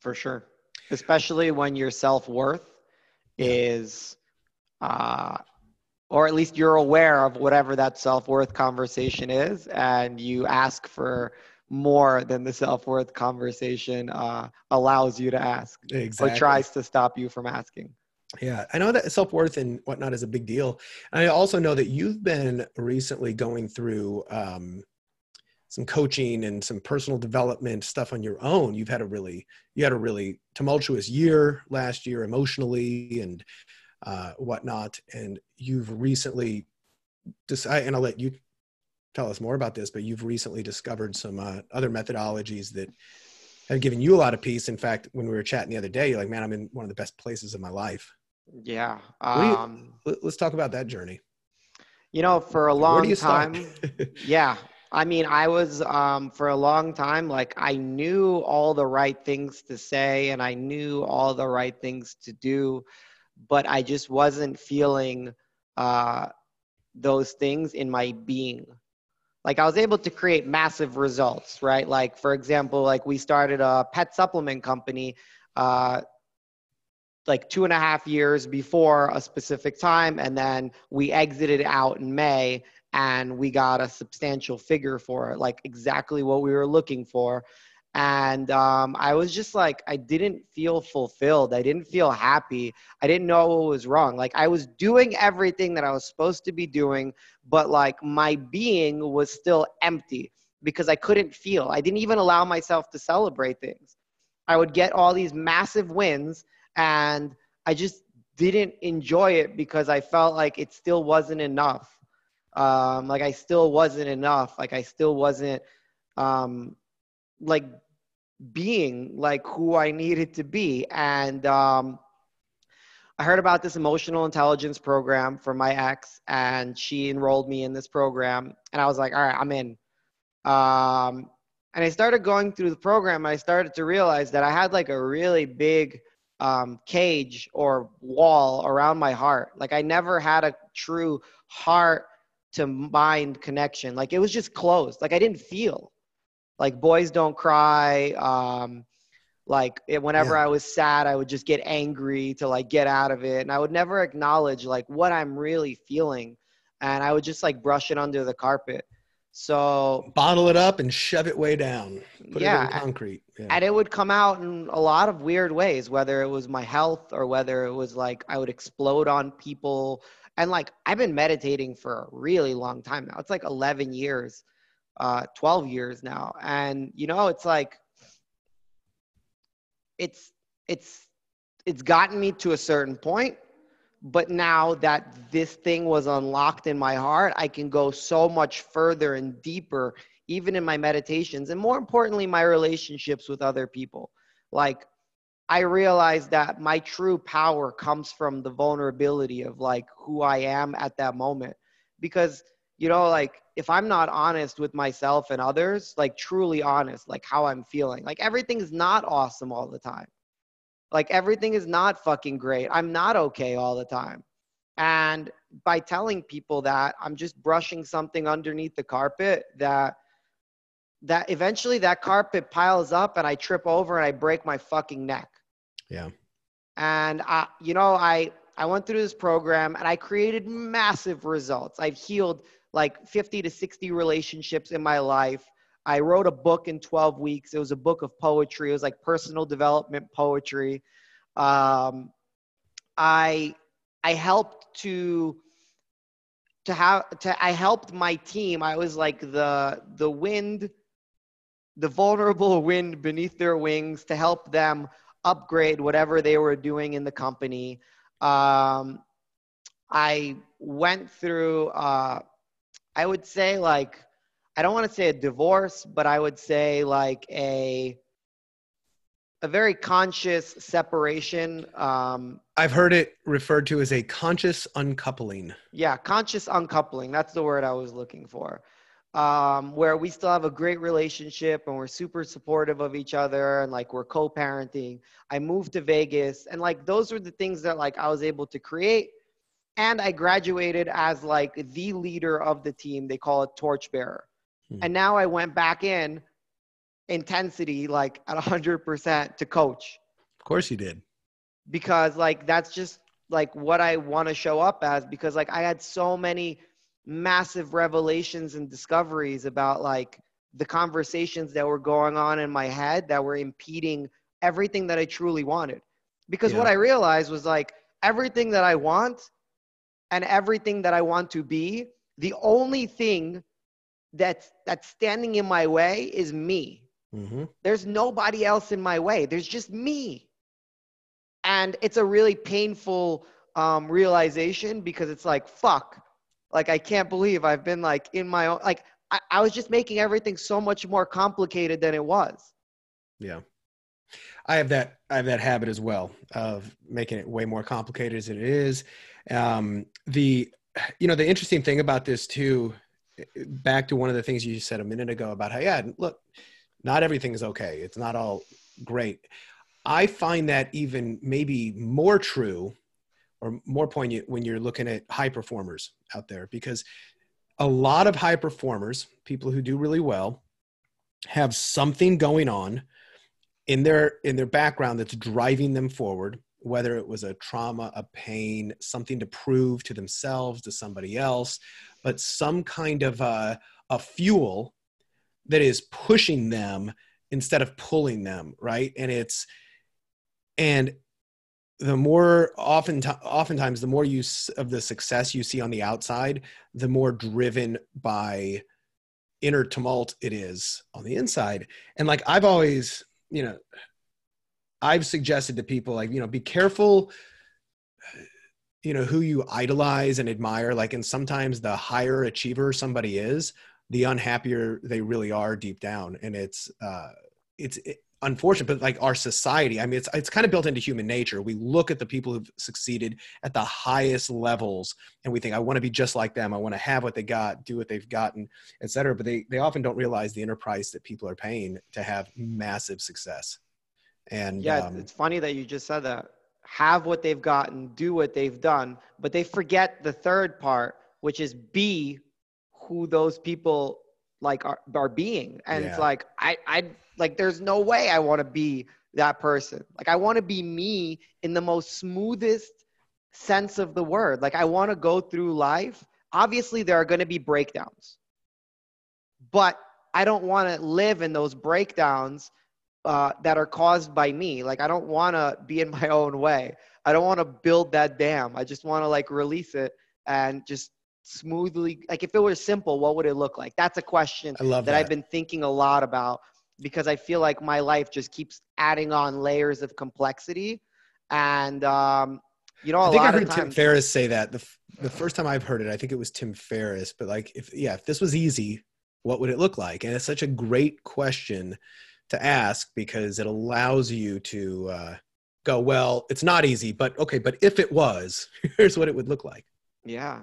For sure. Especially when your self-worth is uh or at least you're aware of whatever that self-worth conversation is and you ask for more than the self-worth conversation uh, allows you to ask exactly. or tries to stop you from asking. Yeah i know that self-worth and whatnot is a big deal. And i also know that you've been recently going through um, some coaching and some personal development stuff on your own. You've had a really you had a really tumultuous year last year emotionally and uh, whatnot and you've recently decided and i'll let you tell us more about this, but you've recently discovered some uh, other methodologies that have given you a lot of peace. In fact, when we were chatting the other day, you're like, man, I'm in one of the best places of my life. Yeah. Um, you, let's talk about that journey. You know, for a long time, yeah. I mean, I was um, for a long time like I knew all the right things to say and I knew all the right things to do, but I just wasn't feeling uh, those things in my being like I was able to create massive results, right? Like for example, like we started a pet supplement company uh, like two and a half years before a specific time, and then we exited out in May and we got a substantial figure for it, like exactly what we were looking for and um, i was just like i didn't feel fulfilled. I didn't feel happy. I didn't know what was wrong. Like i was doing everything that i was supposed to be doing but like my being was still empty because i couldn't feel. I didn't even allow myself to celebrate things. I would get all these massive wins and i just didn't enjoy it because i felt like it still wasn't enough. Um, like i still wasn't enough. Like i still wasn't um, like being like who I needed to be. And um, I heard about this emotional intelligence program from my ex, and she enrolled me in this program. And I was like, all right, I'm in. Um, And I started going through the program. And I started to realize that I had like a really big um, cage or wall around my heart. Like I never had a true heart to mind connection. Like it was just closed. Like I didn't feel. Like boys don't cry. Um, like it, whenever yeah. I was sad, I would just get angry to like get out of it, and I would never acknowledge like what I'm really feeling, and I would just like brush it under the carpet. So bottle it up and shove it way down. Put yeah, it in concrete. Yeah. And it would come out in a lot of weird ways, whether it was my health or whether it was like I would explode on people. And like I've been meditating for a really long time now. It's like 11 years, uh, 12 years now. And you know, it's like it's it's it's gotten me to a certain point but now that this thing was unlocked in my heart i can go so much further and deeper even in my meditations and more importantly my relationships with other people like i realized that my true power comes from the vulnerability of like who i am at that moment because you know like if i'm not honest with myself and others like truly honest like how i'm feeling like everything's not awesome all the time like everything is not fucking great. I'm not okay all the time. And by telling people that, I'm just brushing something underneath the carpet that that eventually that carpet piles up and I trip over and I break my fucking neck. Yeah. And I you know, I I went through this program and I created massive results. I've healed like 50 to 60 relationships in my life. I wrote a book in 12 weeks. It was a book of poetry. It was like personal development poetry. Um, I I helped to to have to I helped my team. I was like the the wind, the vulnerable wind beneath their wings to help them upgrade whatever they were doing in the company. Um, I went through. Uh, I would say like I don't want to say a divorce, but I would say like a a very conscious separation. Um, I've heard it referred to as a conscious uncoupling. Yeah, conscious uncoupling. That's the word I was looking for. Um, where we still have a great relationship and we're super supportive of each other and like we're co-parenting. I moved to Vegas and like those were the things that like I was able to create. And I graduated as like the leader of the team. They call it torchbearer. Hmm. And now I went back in intensity, like at 100% to coach. Of course you did. Because like that's just like what I want to show up as because like I had so many massive revelations and discoveries about like the conversations that were going on in my head that were impeding everything that I truly wanted. Because yeah. what I realized was like everything that I want and everything that I want to be, the only thing that's that's standing in my way is me. Mm-hmm. There's nobody else in my way. There's just me. And it's a really painful um, realization because it's like, fuck. Like, I can't believe I've been like in my own, like, I, I was just making everything so much more complicated than it was. Yeah. I have that, I have that habit as well of making it way more complicated as it is. Um, the, you know, the interesting thing about this too back to one of the things you said a minute ago about how yeah look not everything is okay it's not all great i find that even maybe more true or more poignant when you're looking at high performers out there because a lot of high performers people who do really well have something going on in their in their background that's driving them forward whether it was a trauma a pain something to prove to themselves to somebody else but some kind of a, a fuel that is pushing them instead of pulling them, right? And it's and the more often oftentimes the more use of the success you see on the outside, the more driven by inner tumult it is on the inside. And like I've always, you know, I've suggested to people like, you know, be careful you know who you idolize and admire like and sometimes the higher achiever somebody is the unhappier they really are deep down and it's uh it's it, unfortunate but like our society i mean it's it's kind of built into human nature. We look at the people who've succeeded at the highest levels and we think i want to be just like them. I want to have what they got do what they've gotten etc but they they often don't realize the enterprise that people are paying to have massive success. And yeah um, it's funny that you just said that. Have what they've gotten do what they've done but they forget the third part which is be who those people like are, are being. And yeah. it's like i i like there's no way i want to be that person. Like i want to be me in the most smoothest sense of the word. Like i want to go through life. Obviously there are going to be breakdowns. But i don't want to live in those breakdowns uh, that are caused by me. Like i don't want to be in my own way. I don't want to build that dam. I just want to like release it and just smoothly like if it were simple what would it look like? That's a question I love that, that. i've been thinking a lot about because i feel like my life just keeps adding on layers of complexity and um you know I think I heard times, Tim Ferriss say that the, the first time I've heard it. I think it was Tim Ferriss, but like, if yeah, if this was easy, what would it look like? And it's such a great question to ask because it allows you to uh, go, well, it's not easy, but okay, but if it was, here's what it would look like. Yeah,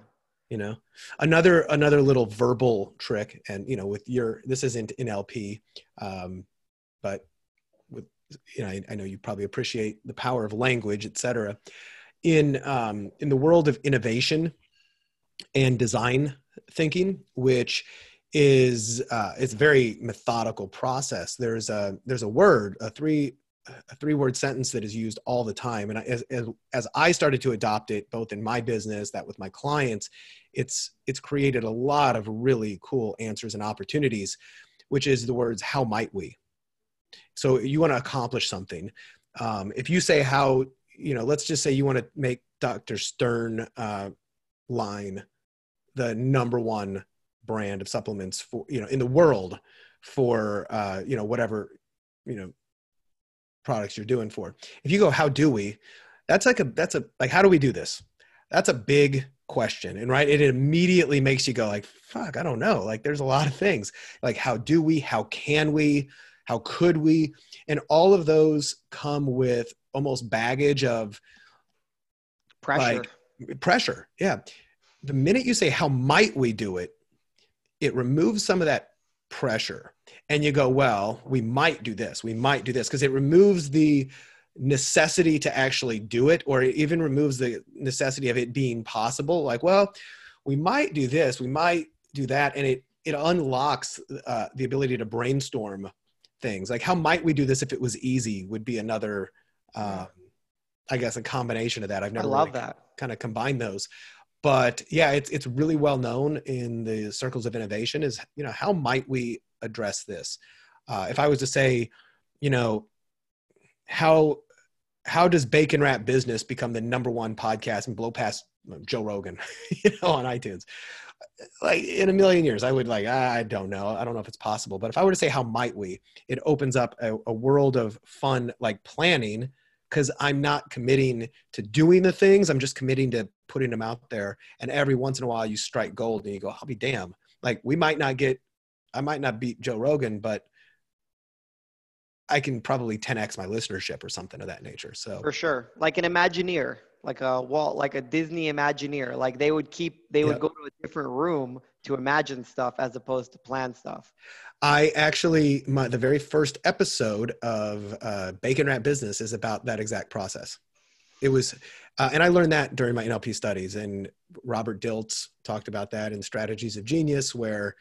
you know? Another another little verbal trick and you know with your this isn't NLP um, but with you know I, I, know you probably appreciate the power of language etc in um, in the world of innovation and design thinking which is uh, it's a very methodical process. There's a there's a word a three a three word sentence that is used all the time. And as, as, as i started to adopt it both in my business that with my clients it's it's created a lot of really cool answers and opportunities which is the words how might we? So you want to accomplish something. Um, if you say how you know let's just say you want to make dr stern uh, line the number one brand of supplements for you know in the world for uh, you know whatever you know products you're doing for. If you go how do we? That's like a that's a like how do we do this that's a big question and right it immediately makes you go like fuck i don't know like there's a lot of things. Like how do we how can we how could we? And all of those come with almost baggage of pressure like, pressure. yeah. The minute you say how might we do it? it removes some of that pressure and you go well we might do this we might do this because it removes the necessity to actually do it or it even removes the necessity of it being possible. Like well we might do this we might do that and it it unlocks uh, the ability to brainstorm things. Like how might we do this if it was easy would be another um, i guess a combination of that. I've never I love really that. kind of combined those. But yeah it's it's really well known in the circles of innovation is you know how might we address this? Uh, if i was to say you know how how does Bacon Wrap Business become the number one podcast and blow past Joe Rogan, you know, on iTunes? Like in a million years, I would like, I don't know. I don't know if it's possible. But if I were to say, how might we? It opens up a, a world of fun, like planning, because I'm not committing to doing the things. I'm just committing to putting them out there. And every once in a while, you strike gold and you go, I'll be damn. Like we might not get, I might not beat Joe Rogan, but I can probably 10x my listenership or something of that nature. So for sure, like an Imagineer, like a Walt, like a Disney Imagineer, like they would keep, they would yep. go to a different room to imagine stuff as opposed to plan stuff. I actually, my, the very first episode of uh, Bacon Wrap Business is about that exact process. It was, uh, and I learned that during my NLP studies. And Robert Dilts talked about that in Strategies of Genius, where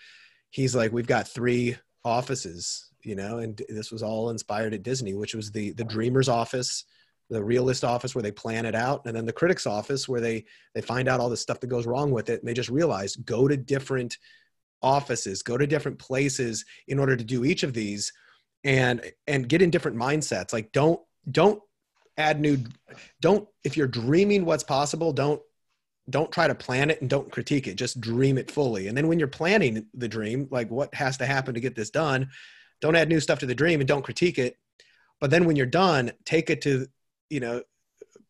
he's like, we've got three offices you know and this was all inspired at disney which was the the dreamers office the realist office where they plan it out and then the critics office where they they find out all the stuff that goes wrong with it and they just realize go to different offices go to different places in order to do each of these and and get in different mindsets. Like don't don't add new don't if you're dreaming what's possible don't don't try to plan it and don't critique it just dream it fully. And then when you're planning the dream like what has to happen to get this done don't add new stuff to the dream and don't critique it. But then when you're done take it to you know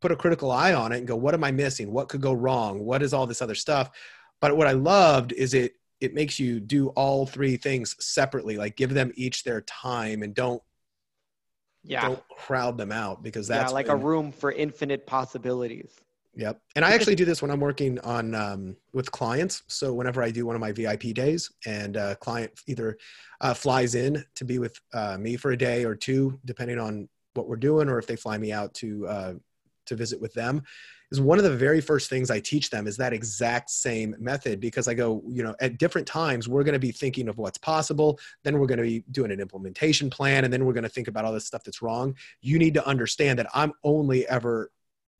put a critical eye on it and go what am i missing? What could go wrong? What is all this other stuff? But what i loved is it it makes you do all three things separately like give them each their time and don't Yeah. Don't crowd them out because that's yeah, like when, a room for infinite possibilities. Yep. And I actually do this when I'm working on um, with clients. So whenever I do one of my VIP days and a client either uh, flies in to be with uh, me for a day or two, depending on what we're doing, or if they fly me out to uh, to visit with them, is one of the very first things I teach them is that exact same method because I go, you know, at different times we're going to be thinking of what's possible, then we're going to be doing an implementation plan, and then we're going to think about all this stuff that's wrong. You need to understand that I'm only ever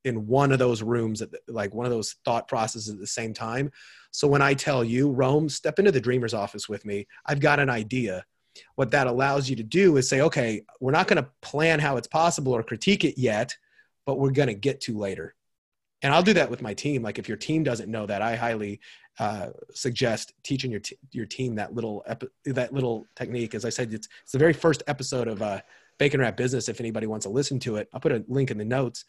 in one of those rooms at the, like one of those thought processes at the same time. So when i tell you rome step into the dreamer's office with me. I've got an idea. What that allows you to do is say okay we're not going to plan how it's possible or critique it yet but we're going to get to later. And i'll do that with my team. Like if your team doesn't know that i highly uh, suggest teaching your, t- your team that little that little technique. As i said it's, it's the very first episode of uh, bacon wrap business if anybody wants to listen to it. I'll put a link in the notes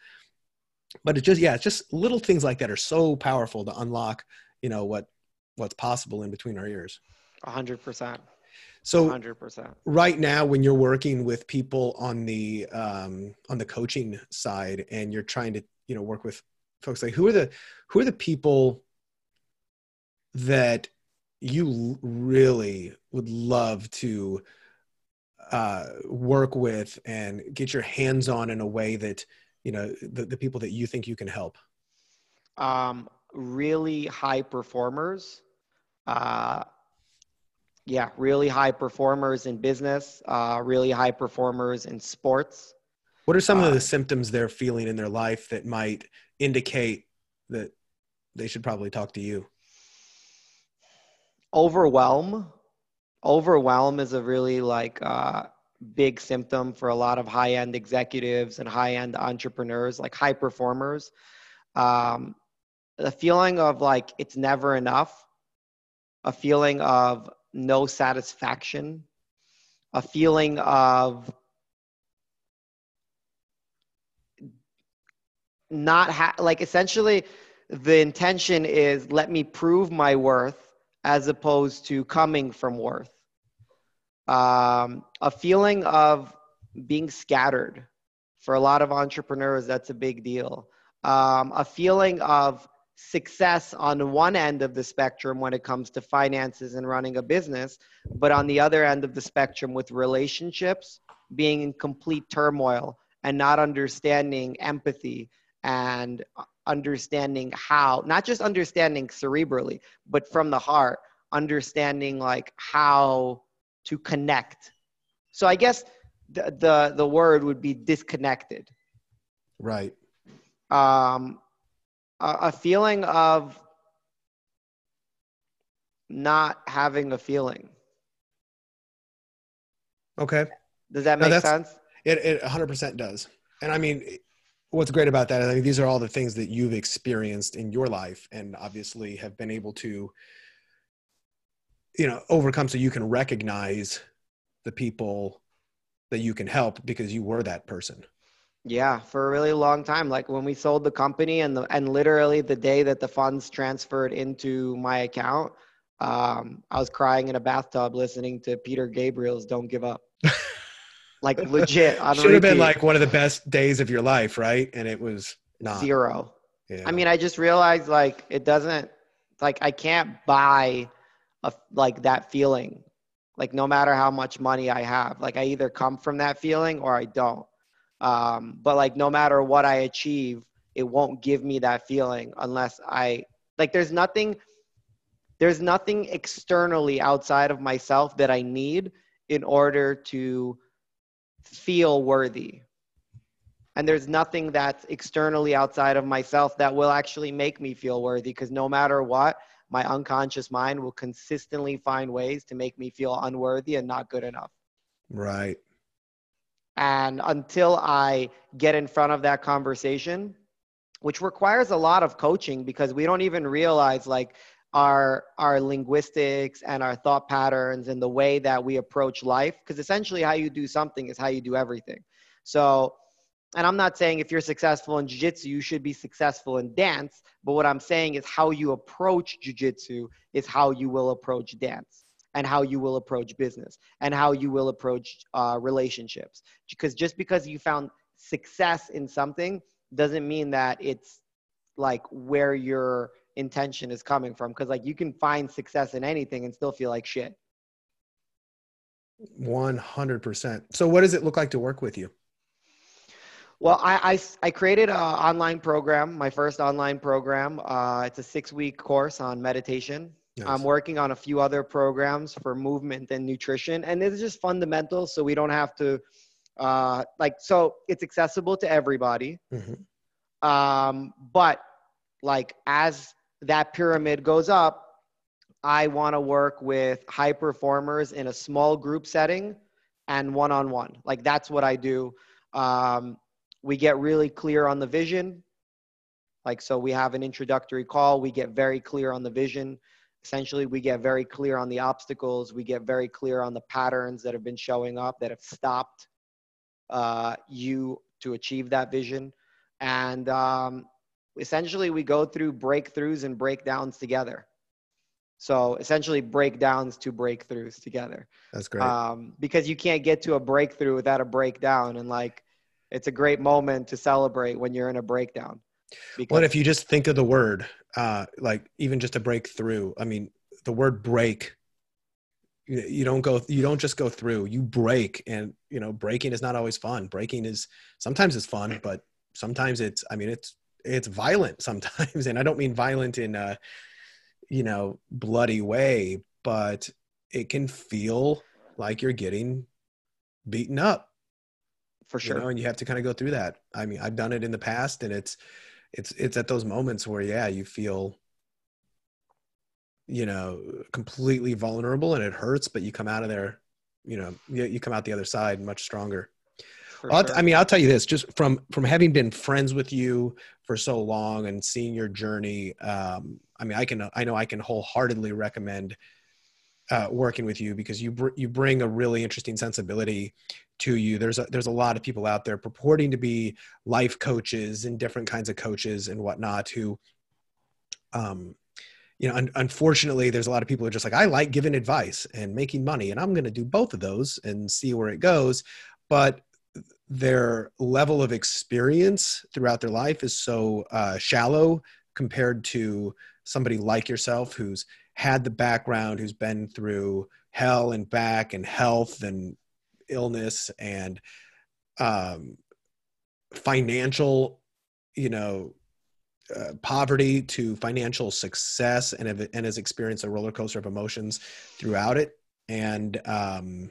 but it just yeah it's just little things like that are so powerful to unlock you know what what's possible in between our ears. 100% so 100% right now when you're working with people on the um, on the coaching side and you're trying to you know work with folks like who are the who are the people that you really would love to uh, work with and get your hands on in a way that you know the, the people that you think you can help? Um, really high performers. Uh, yeah really high performers in business uh, really high performers in sports. What are some of the Uh, symptoms they're feeling in their life that might indicate that they should probably talk to you? Overwhelm. Overwhelm is a really like uh, big symptom for a lot of high-end executives and high-end entrepreneurs like high performers um, the feeling of like it's never enough a feeling of no satisfaction a feeling of not ha- like essentially the intention is let me prove my worth as opposed to coming from worth. Um, a feeling of being scattered. For a lot of entrepreneurs, that's a big deal. Um, a feeling of success on one end of the spectrum when it comes to finances and running a business, but on the other end of the spectrum with relationships, being in complete turmoil and not understanding empathy and understanding how not just understanding cerebrally but from the heart understanding like how to connect so i guess the the, the word would be disconnected. Right. Um a, a feeling of not having a feeling. Okay. Does that make sense? It, it 100% does. And I mean, what's great about that, I mean, these are all the things that you've experienced in your life and obviously have been able to, you know, overcome so you can recognize the people that you can help because you were that person. Yeah, for a really long time. Like when we sold the company and the and literally the day that the funds transferred into my account, um, I was crying in a bathtub listening to Peter Gabriel's "Don't Give Up." like legit. Should have been like one of the best days of your life, right? And it was not. zero. Yeah. I mean, I just realized like it doesn't like I can't buy a like that feeling. Like no matter how much money I have, like I either come from that feeling or I don't. Um, but like no matter what I achieve, it won't give me that feeling unless I like. There's nothing. There's nothing externally outside of myself that I need in order to feel worthy and there's nothing that's externally outside of myself that will actually make me feel worthy because no matter what my unconscious mind will consistently find ways to make me feel unworthy and not good enough right. and until i get in front of that conversation which requires a lot of coaching because we don't even realize like our our linguistics and our thought patterns and the way that we approach life because essentially how you do something is how you do everything so and I'm not saying if you're successful in jiu-jitsu, you should be successful in dance. But what I'm saying is how you approach jiu-jitsu is how you will approach dance. and how you will approach business and how you will approach uh, relationships. Because just because you found success in something doesn't mean that it's like where your intention is coming from. Because like you can find success in anything and still feel like shit. 100%. So, what does it look like to work with you? Well, I, I, I created an online program, my first online program. Uh, it's a six week course on meditation. Nice. I'm working on a few other programs for movement and nutrition, and it's just fundamental so we don't have to, uh, like, so it's accessible to everybody. Mm-hmm. Um, but, like, as that pyramid goes up, I want to work with high performers in a small group setting and one on one. Like, that's what I do. Um, we get really clear on the vision. Like, so we have an introductory call, we get very clear on the vision. Essentially, we get very clear on the obstacles, we get very clear on the patterns that have been showing up that have stopped uh, you to achieve that vision. And um, essentially, we go through breakthroughs and breakdowns together. So essentially, breakdowns to breakthroughs together. That's great. Um, because you can't get to a breakthrough without a breakdown. And like, it's a great moment to celebrate when you're in a breakdown. Because- what if you just think of the word, uh, like even just a breakthrough? I mean, the word break. You, you don't go. You don't just go through. You break, and you know, breaking is not always fun. Breaking is sometimes it's fun, but sometimes it's. I mean, it's it's violent sometimes, and I don't mean violent in a, you know, bloody way, but it can feel like you're getting beaten up for sure. You know, and you have to kind of go through that. I mean, I've done it in the past, and it's it's it's at those moments where yeah, you feel you know completely vulnerable and it hurts, but you come out of there, you know, you, you come out the other side much stronger. Sure. I mean, I'll tell you this: just from from having been friends with you for so long and seeing your journey, um, I mean, I can I know I can wholeheartedly recommend uh, working with you because you br- you bring a really interesting sensibility to you. There's a, there's a lot of people out there purporting to be life coaches and different kinds of coaches and whatnot who, um, you know, un- unfortunately, there's a lot of people who are just like, I like giving advice and making money, and I'm going to do both of those and see where it goes. But their level of experience throughout their life is so uh, shallow compared to somebody like yourself who's had the background, who's been through hell and back and health and illness and um, financial, you know, uh, poverty to financial success and, have, and has experienced a roller coaster of emotions throughout it and um,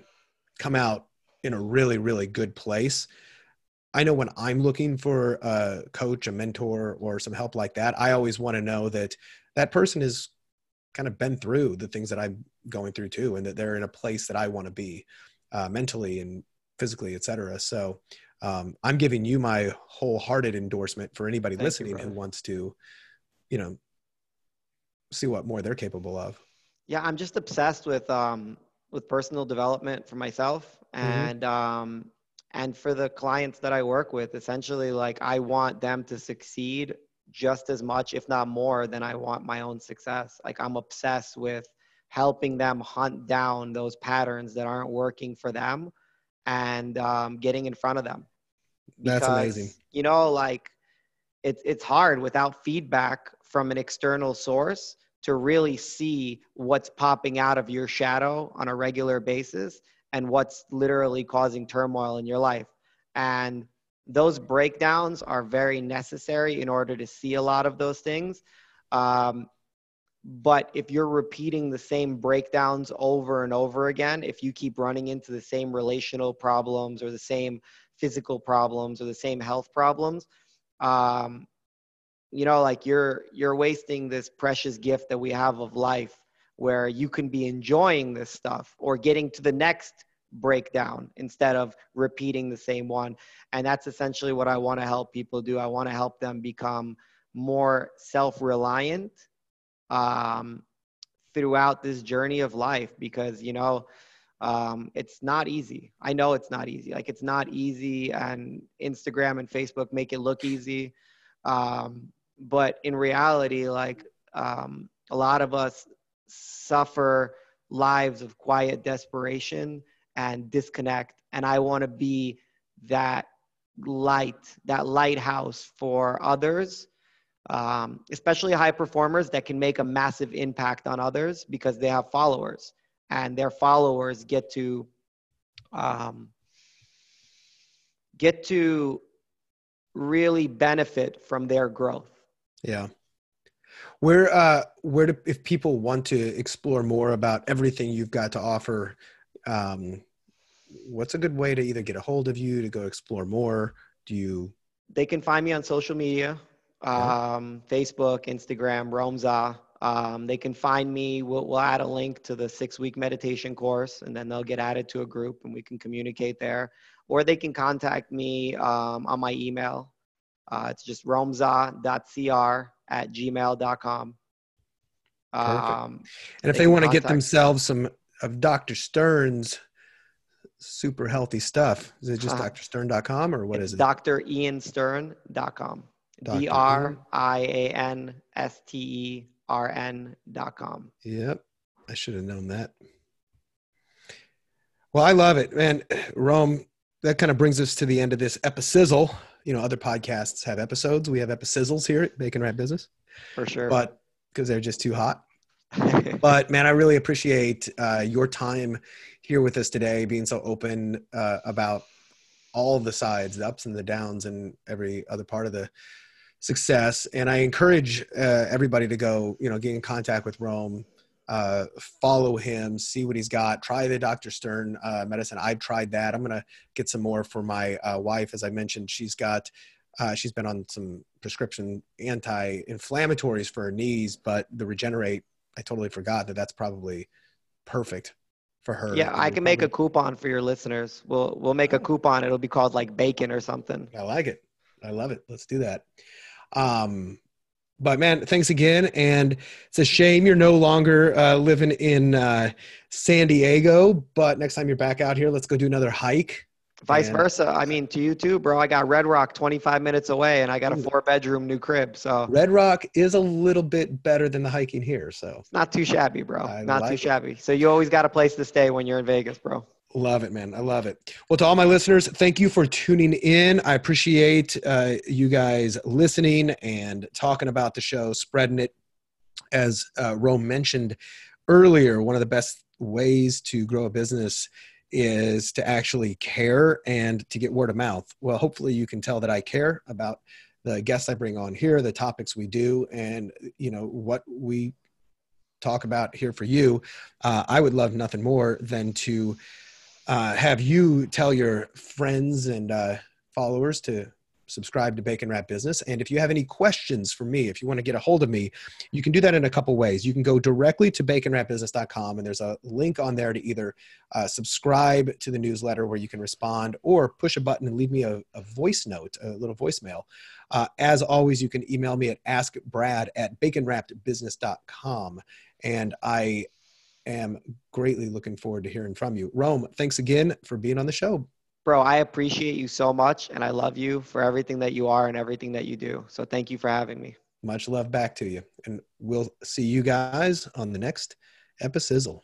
come out in a really, really good place. I know when I'm looking for a coach, a mentor, or some help like that, I always want to know that that person has kind of been through the things that I'm going through too, and that they're in a place that I want to be uh, mentally and physically, et cetera. So um, I'm giving you my wholehearted endorsement for anybody Thank listening you, who wants to, you know, see what more they're capable of. Yeah, I'm just obsessed with um, with personal development for myself mm-hmm. and mm-hmm. um, and for the clients that I work with. Essentially, like I want them to succeed just as much, if not more, than I want my own success. Like I'm obsessed with helping them hunt down those patterns that aren't working for them and um, getting in front of them. Because, That's amazing. You know, like it's it's hard without feedback from an external source to really see what's popping out of your shadow on a regular basis and what's literally causing turmoil in your life. And those breakdowns are very necessary in order to see a lot of those things. Um, but if you're repeating the same breakdowns over and over again, if you keep running into the same relational problems or the same physical problems or the same health problems, um, you know, like you're you're wasting this precious gift that we have of life, where you can be enjoying this stuff or getting to the next breakdown instead of repeating the same one. And that's essentially what I want to help people do. I want to help them become more self-reliant um, throughout this journey of life because you know um, it's not easy i know it's not easy like it's not easy and instagram and facebook make it look easy um, but in reality like um, a lot of us suffer lives of quiet desperation and disconnect. And I want to be that light, that lighthouse for others, um, especially high performers that can make a massive impact on others because they have followers and their followers get to um, get to really benefit from their growth. Yeah. Where uh where do if people want to explore more about everything you've got to offer, um what's a good way to either get a hold of you to go explore more? Do you they can find me on social media, um, Facebook, Instagram, Romza. Um, they can find me. We'll, we'll add a link to the six week meditation course, and then they'll get added to a group, and we can communicate there. Or they can contact me um, on my email. Uh, it's just romza.cr at gmail.com. Um, and if they, they want to get themselves some of Dr. Stern's super healthy stuff, is it just uh, drstern.com or what is it? drianstern.com. D R I A N S T E R N dot com. Yep. I should have known that. Well, I love it. Man, Rome, that kind of brings us to the end of this episode you know, other podcasts have episodes. We have episodes here at Bacon Wrap Business. For sure. But because they're just too hot. but man, I really appreciate uh, your time here with us today, being so open uh, about all the sides, the ups and the downs, and every other part of the success. And I encourage uh, everybody to go, you know, get in contact with Rome, uh, follow him, see what he's got. Try the Dr. Stern uh, medicine. I've tried that. I'm gonna get some more for my uh, wife. As I mentioned, she's got uh, she's been on some prescription anti-inflammatories for her knees, but the Regenerate, I totally forgot that that's probably perfect for her. Yeah, I can make a coupon for your listeners. We'll we'll make a coupon. It'll be called like bacon or something. I like it. I love it. Let's do that. Um, but man, thanks again. And it's a shame you're no longer uh, living in uh, San Diego. But next time you're back out here, let's go do another hike. Vice and, versa. I mean, to you too, bro. I got Red Rock 25 minutes away, and I got a four bedroom new crib. So Red Rock is a little bit better than the hiking here. So it's not too shabby, bro. I not like too shabby. So you always got a place to stay when you're in Vegas, bro. Love it, man. I love it. Well, to all my listeners, thank you for tuning in. I appreciate uh, you guys listening and talking about the show, spreading it. As uh, Rome mentioned earlier, one of the best ways to grow a business is to actually care and to get word of mouth. Well, hopefully, you can tell that I care about the guests I bring on here, the topics we do, and you know what we talk about here for you. Uh, I would love nothing more than to uh, have you tell your friends and uh, followers to subscribe to Bacon Wrap Business. And if you have any questions for me, if you want to get a hold of me, you can do that in a couple ways. You can go directly to baconwrapbusiness.com, and there's a link on there to either uh, subscribe to the newsletter where you can respond or push a button and leave me a, a voice note, a little voicemail. Uh, as always, you can email me at askbrad at baconwrappedbusiness.com. And I am greatly looking forward to hearing from you. Rome, thanks again for being on the show. Bro, I appreciate you so much and I love you for everything that you are and everything that you do. So thank you for having me. Much love back to you. And we'll see you guys on the next episode.